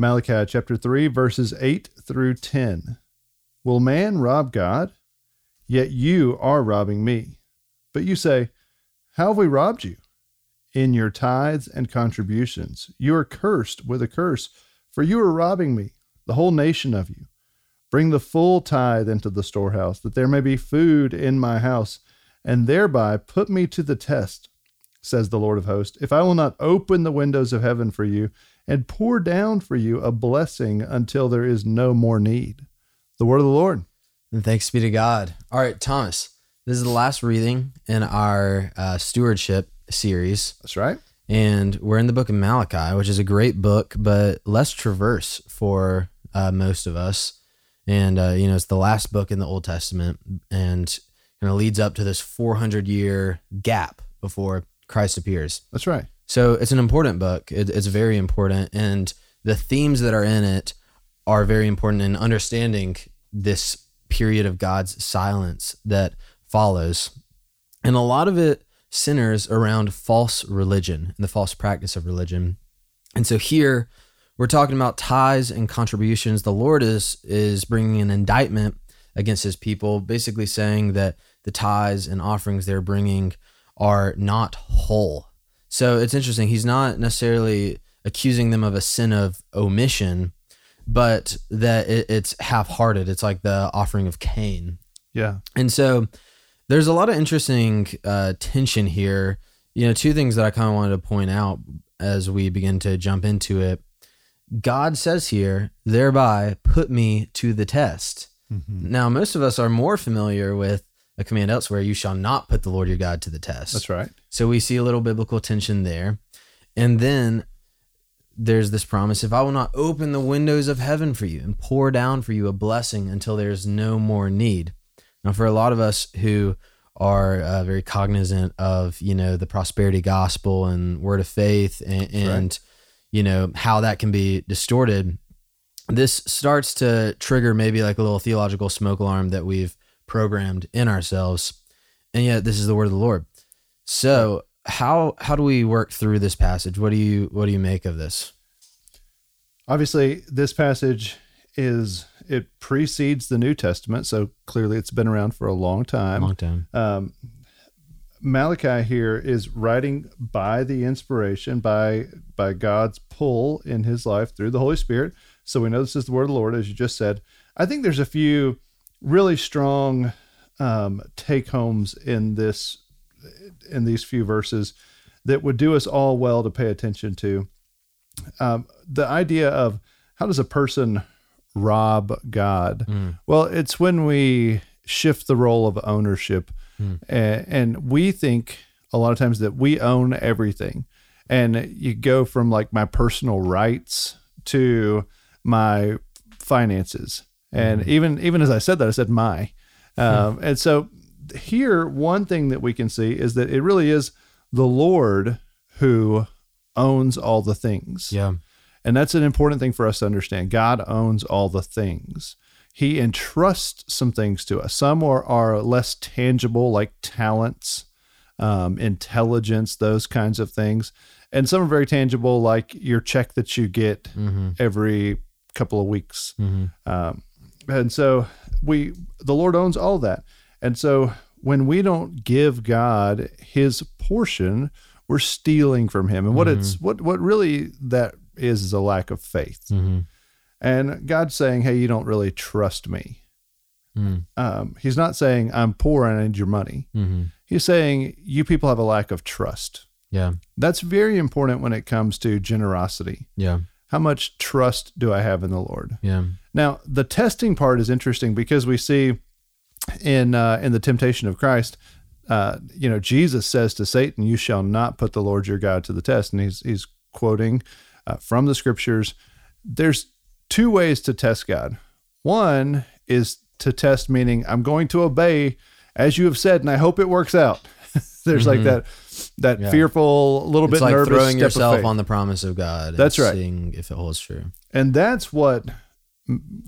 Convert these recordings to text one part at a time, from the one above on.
Malachi chapter 3, verses 8 through 10. Will man rob God? Yet you are robbing me. But you say, How have we robbed you? In your tithes and contributions. You are cursed with a curse, for you are robbing me, the whole nation of you. Bring the full tithe into the storehouse, that there may be food in my house, and thereby put me to the test, says the Lord of hosts, if I will not open the windows of heaven for you and pour down for you a blessing until there is no more need. The word of the Lord. And thanks be to God. All right, Thomas, this is the last reading in our uh, stewardship series. That's right. And we're in the book of Malachi, which is a great book, but less traverse for uh, most of us. And, uh, you know, it's the last book in the Old Testament and kind of leads up to this 400 year gap before Christ appears. That's right. So it's an important book. It, it's very important. And the themes that are in it are very important in understanding this period of God's silence that follows. And a lot of it centers around false religion and the false practice of religion. And so here we're talking about tithes and contributions. The Lord is is bringing an indictment against his people, basically saying that the tithes and offerings they're bringing are not whole. So it's interesting. He's not necessarily accusing them of a sin of omission, but that it, it's half hearted. It's like the offering of Cain. Yeah. And so there's a lot of interesting uh, tension here. You know, two things that I kind of wanted to point out as we begin to jump into it. God says here, thereby put me to the test. Mm-hmm. Now, most of us are more familiar with a command elsewhere, you shall not put the Lord your God to the test. That's right. So we see a little biblical tension there. And then there's this promise if I will not open the windows of heaven for you and pour down for you a blessing until there's no more need. Now, for a lot of us who are uh, very cognizant of, you know, the prosperity gospel and word of faith and, and right. you know, how that can be distorted, this starts to trigger maybe like a little theological smoke alarm that we've programmed in ourselves. And yet this is the word of the Lord. So how how do we work through this passage? What do you what do you make of this? Obviously, this passage is it precedes the New Testament, so clearly it's been around for a long time. Long time. Um, Malachi here is writing by the inspiration by by God's pull in his life through the Holy Spirit. So we know this is the word of the Lord, as you just said. I think there's a few really strong um, take homes in this in these few verses that would do us all well to pay attention to. Um, the idea of how does a person rob God? Mm. Well, it's when we shift the role of ownership, mm. and, and we think a lot of times that we own everything, and you go from like my personal rights to my finances and mm-hmm. even even as I said that, I said my. Um, and so here, one thing that we can see is that it really is the Lord who owns all the things. Yeah. And that's an important thing for us to understand. God owns all the things. He entrusts some things to us. Some are, are less tangible, like talents, um, intelligence, those kinds of things. And some are very tangible, like your check that you get mm-hmm. every couple of weeks. Mm-hmm. Um, and so we the Lord owns all that. And so when we don't give God his portion, we're stealing from him. And what mm-hmm. it's what what really that is is a lack of faith. Mm-hmm. And God's saying, "Hey, you don't really trust me." Mm. Um, he's not saying I'm poor and I need your money. Mm-hmm. He's saying you people have a lack of trust. Yeah, that's very important when it comes to generosity. Yeah, how much trust do I have in the Lord? Yeah. Now, the testing part is interesting because we see in uh, in the temptation of Christ, uh, you know, Jesus says to Satan, "You shall not put the Lord your God to the test," and he's he's quoting uh, from the scriptures. There's two ways to test God. One is to test, meaning I'm going to obey as you have said, and I hope it works out. There's mm-hmm. like that that yeah. fearful, little it's bit like nervous, throwing yourself on the promise of God. That's right. Seeing if it holds true, and that's what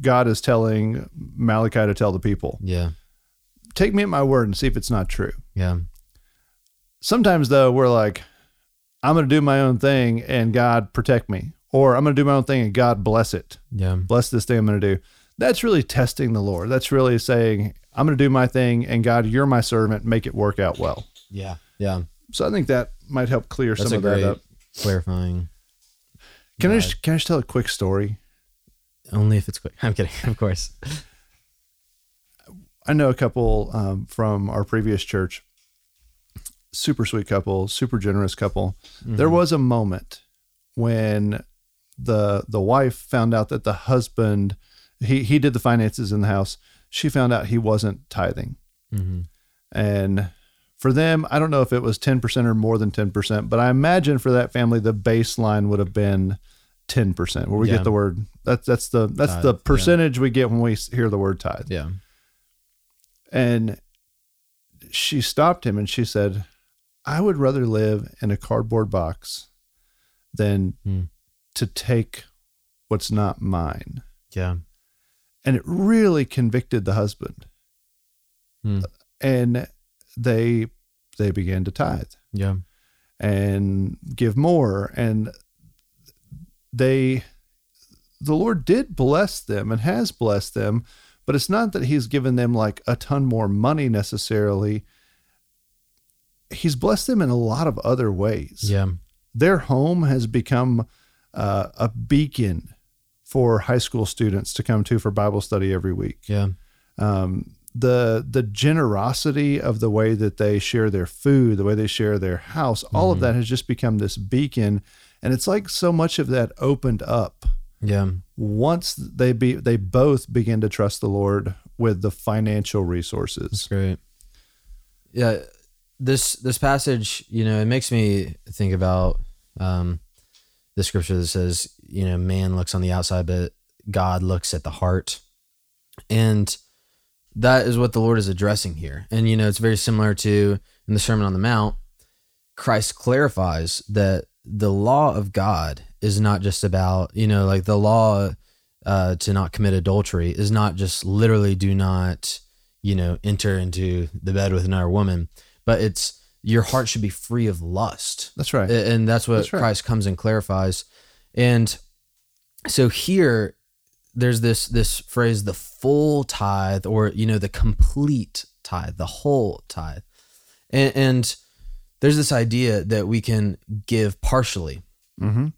God is telling Malachi to tell the people. Yeah, take me at my word and see if it's not true. Yeah. Sometimes though, we're like, I'm going to do my own thing, and God protect me. or I'm going to do my own thing and God bless it. Yeah. Bless this thing I'm going to do. That's really testing the Lord. That's really saying, I'm going to do my thing and God, you're my servant. Make it work out well. Yeah. Yeah. So I think that might help clear That's some of that up. clarifying. Can I, just, can I just tell a quick story? Only if it's quick. I'm kidding. Of course. I know a couple um, from our previous church, super sweet couple, super generous couple. There was a moment when the the wife found out that the husband he he did the finances in the house. She found out he wasn't tithing, Mm-hmm. and for them, I don't know if it was ten percent or more than ten percent, but I imagine for that family the baseline would have been ten percent, where we Yeah. get the word. That's that's the that's Tithe, the yeah. percentage we get when we hear the word tithe. Yeah. And she stopped him and she said, I would rather live in a cardboard box than Hmm. to take what's not mine. Yeah. And it really convicted the husband. Hmm. And they they began to tithe Yeah. and give more and they the Lord did bless them and has blessed them, but it's not that he's given them like a ton more money necessarily. He's blessed them in a lot of other ways. Yeah. Their home has become uh, a beacon for high school students to come to for Bible study every week Yeah. um, the the generosity of the way that they share their food, the way they share their house, all of that has just become this beacon, and it's like so much of that opened up Yeah. once they be they both begin to trust the Lord with the financial resources. Great. Yeah, this this passage, you know, it makes me think about um, the scripture that says, you know, man looks on the outside, but God looks at the heart, and that is what the Lord is addressing here. And you know, it's very similar to in the Sermon on the Mount. Christ clarifies that the law of God is not just about, you know, like the law uh, to not commit adultery is not just literally do not, you know, enter into the bed with another woman, but it's your heart should be free of lust. That's right. And that's what That's right. Christ comes and clarifies. And so here there's this this phrase the full tithe or you know the complete tithe, the whole tithe. And, and there's this idea that we can give partially mm-hmm.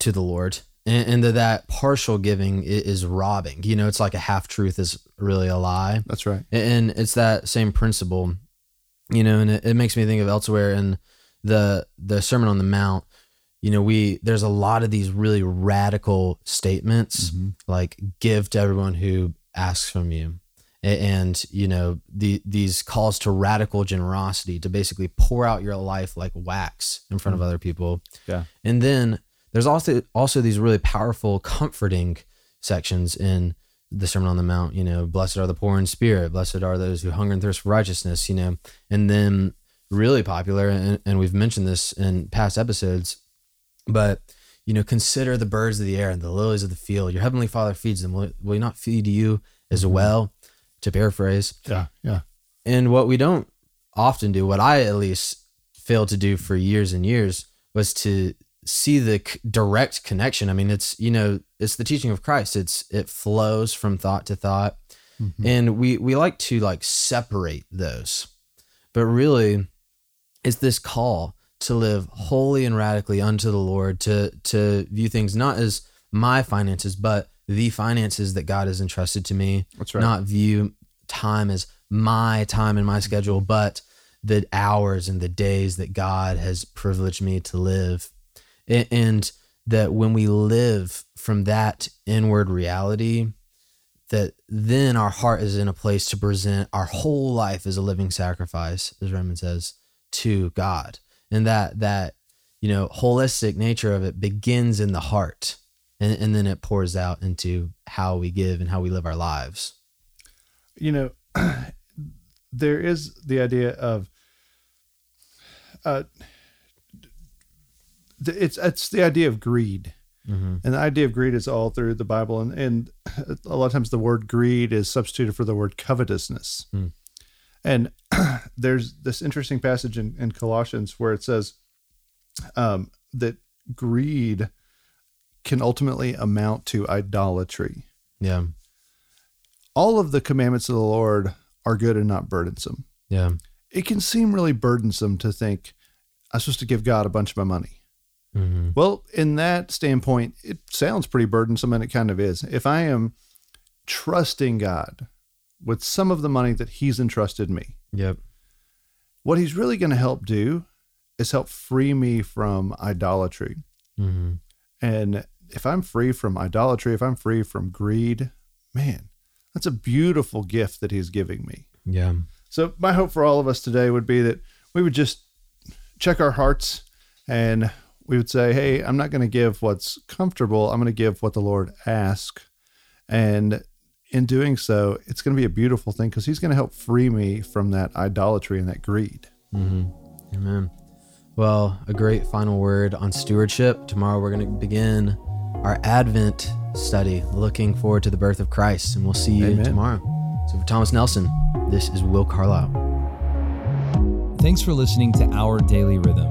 to the Lord, and, and that that partial giving is robbing. You know, it's like a half truth is really a lie, That's right. and it's that same principle. You know, and it, it makes me think of elsewhere in the the Sermon on the Mount. You know, we there's a lot of these really radical statements mm-hmm. like give to everyone who asks from you. And you know the these calls to radical generosity to basically pour out your life like wax in front of mm-hmm. other people. Yeah. And then there's also also these really powerful, comforting sections in the Sermon on the Mount. You know, blessed are the poor in spirit, blessed are those who hunger and thirst for righteousness. You know, and then really popular, and, and we've mentioned this in past episodes, but you know, consider the birds of the air and the lilies of the field. Your heavenly Father feeds them. Will, will he not feed you as mm-hmm. well? To paraphrase, Yeah. Yeah. and what we don't often do, what I at least failed to do for years and years, was to see the c- direct connection. I mean, it's you know, it's the teaching of Christ. It's it flows from thought to thought, mm-hmm. and we we like to like separate those, but really, it's this call to live wholly and radically unto the Lord, to to view things not as my finances, but the finances that God has entrusted to me That's right. not view time as my time and my schedule, but the hours and the days that God has privileged me to live. A- And that when we live from that inward reality, that then our heart is in a place to present our whole life as a living sacrifice, as Romans says, to God. And that that you know holistic nature of it begins in the heart and, and then it pours out into how we give and how we live our lives. you know, there is the idea of uh, it's it's the idea of greed, Mm-hmm. and the idea of greed is all through the Bible, and and a lot of times the word greed is substituted for the word covetousness, Hmm. And there's this interesting passage in, in Colossians where it says um, that greed can ultimately amount to idolatry. Yeah. All of the commandments of the Lord are good and not burdensome. Yeah. It can seem really burdensome to think I'm supposed to give God a bunch of my money. hmm Well, in that standpoint, it sounds pretty burdensome and it kind of is. If I am trusting God with some of the money that He's entrusted me, Yep. what He's really going to help do is help free me from idolatry. hmm And if I'm free from idolatry, if I'm free from greed, man, that's a beautiful gift that He's giving me. Yeah. So, my hope for all of us today would be that we would just check our hearts and we would say, Hey, I'm not going to give what's comfortable. I'm going to give what the Lord asks. And in doing so, it's going to be a beautiful thing because He's going to help free me from that idolatry and that greed. hmm Amen. Well, a great final word on stewardship. Tomorrow we're going to begin our Advent study, looking forward to the birth of Christ, and we'll see you Amen. tomorrow. So, for Thomas Nelson, this is Will Carlisle. Thanks for listening to Our Daily Rhythm.